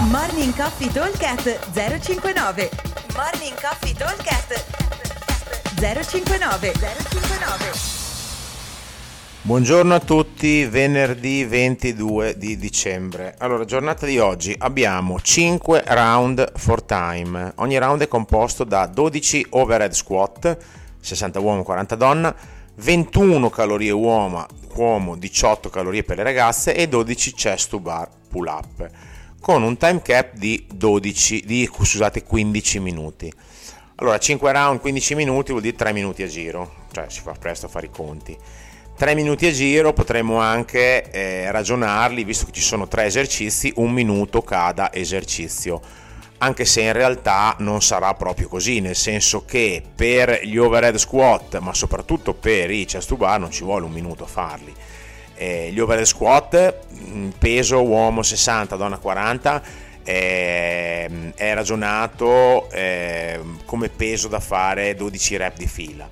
Morning Coffee Talkcast 059 Morning Coffee Talkcast 059 059 Buongiorno a tutti, venerdì 22 di dicembre. Allora, giornata di oggi abbiamo 5 round for time. Ogni round è composto da 12 overhead squat, 60 uomo, 40 donna, 21 calorie uomo, uomo 18 calorie per le ragazze e 12 chest to bar pull up con un time cap di, 12, di scusate, 15 minuti. Allora, 5 round, 15 minuti vuol dire 3 minuti a giro, cioè si fa presto a fare i conti. 3 minuti a giro potremmo anche eh, ragionarli, visto che ci sono 3 esercizi, un minuto cada esercizio. Anche se in realtà non sarà proprio così, nel senso che per gli overhead squat, ma soprattutto per i chest to bar, non ci vuole un minuto a farli eh, gli overhead squat, mm, peso uomo 60, donna 40, eh, è ragionato eh, come peso da fare 12 rep di fila.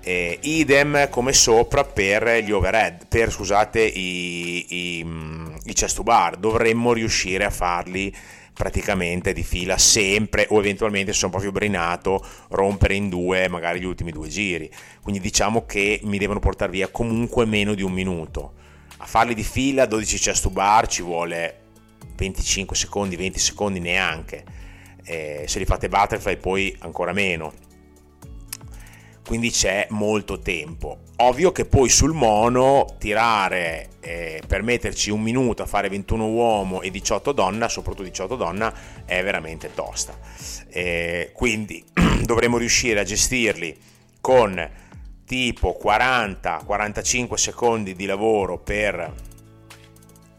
Eh, idem come sopra per gli overhead, per scusate i, i, mm, i chest to bar, dovremmo riuscire a farli praticamente di fila sempre o eventualmente se sono proprio brinato rompere in due magari gli ultimi due giri. Quindi diciamo che mi devono portare via comunque meno di un minuto a farli di fila 12 chest bar ci vuole 25 secondi 20 secondi neanche. Eh, se li fate butterfly poi ancora meno. Quindi c'è molto tempo. Ovvio che poi sul mono tirare eh, per metterci un minuto a fare 21 uomo e 18 donna soprattutto 18 donna è veramente tosta. Eh, quindi dovremo riuscire a gestirli con tipo 40-45 secondi di lavoro per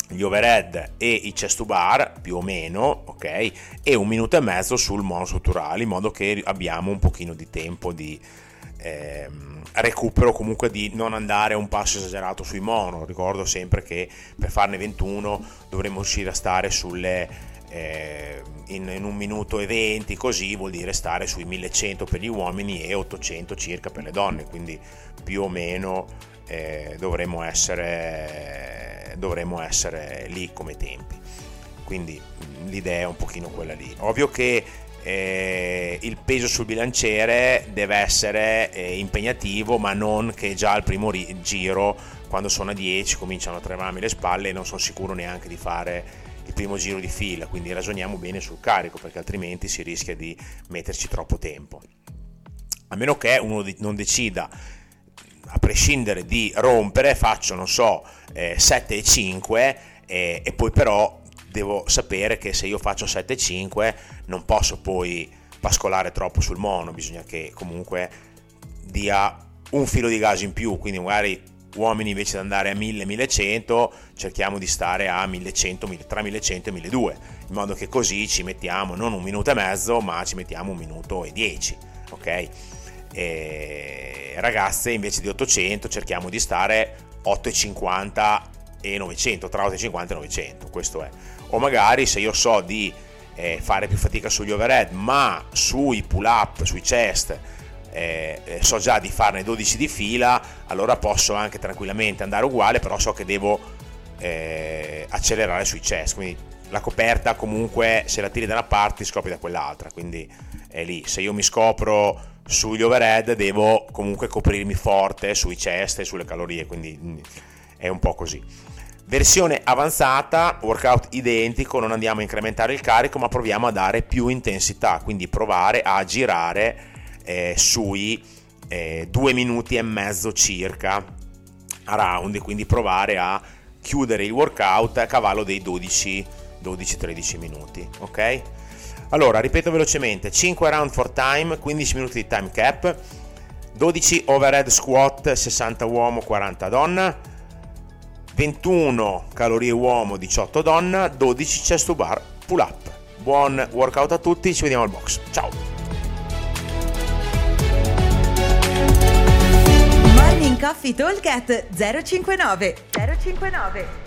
gli overhead e i chest to bar più o meno ok? E un minuto e mezzo sul monostrutturale in modo che abbiamo un pochino di tempo di eh, recupero comunque di non andare un passo esagerato sui mono. Ricordo sempre che per farne 21 dovremmo riuscire a stare sulle eh, in, in, un minuto e 20 così vuol dire stare sui 1100 per gli uomini e 800 circa per le donne. Quindi più o meno eh, dovremmo, essere, dovremmo essere lì come tempi. Quindi l'idea è un pochino quella lì. Ovvio che eh, il peso sul bilanciere deve essere eh, impegnativo ma non che già al primo ri- giro quando sono a 10 cominciano a tremarmi le spalle e non sono sicuro neanche di fare il primo giro di fila, quindi ragioniamo bene sul carico perché altrimenti si rischia di metterci troppo tempo. A meno che uno non decida, a prescindere di rompere, faccio, non so, eh, 7 e 5 eh, e poi però devo sapere che se io faccio 7 e 5 non posso poi pascolare troppo sul mono, bisogna che comunque dia un filo di gas in più, quindi magari uomini invece di andare a 1000-1100 cerchiamo di stare a 1100, tra 1100 e 1200 in modo che così ci mettiamo non un minuto e mezzo ma ci mettiamo un minuto e 10 ok? E ragazze invece di 800 cerchiamo di stare 8,50 e 900 tra 8,50 e 900 questo è. O magari se io so di eh, fare più fatica sugli overhead ma sui pull up sui chest eh, eh, so già di farne 12 di fila, allora posso anche tranquillamente andare uguale, però so che devo eh, accelerare sui chest, quindi la coperta comunque se la tiri da una parte scopri da quell'altra, quindi è lì, se io mi scopro sugli overhead devo comunque coprirmi forte sui chest e sulle calorie, quindi mm, è un po' così. Versione avanzata, workout identico, non andiamo a incrementare il carico, ma proviamo a dare più intensità, quindi provare a girare eh, sui eh, due minuti e mezzo circa a round, quindi provare a chiudere il workout a cavallo dei 12-13 minuti, ok? Allora, ripeto velocemente, 5 round for time, 15 minuti di time cap, 12 overhead squat, 60 uomo, 40 donna, 21 calorie uomo, 18 donna, 12 chest to bar pull up. Buon workout a tutti, ci vediamo al box. Ciao! Coffee Talk 059 059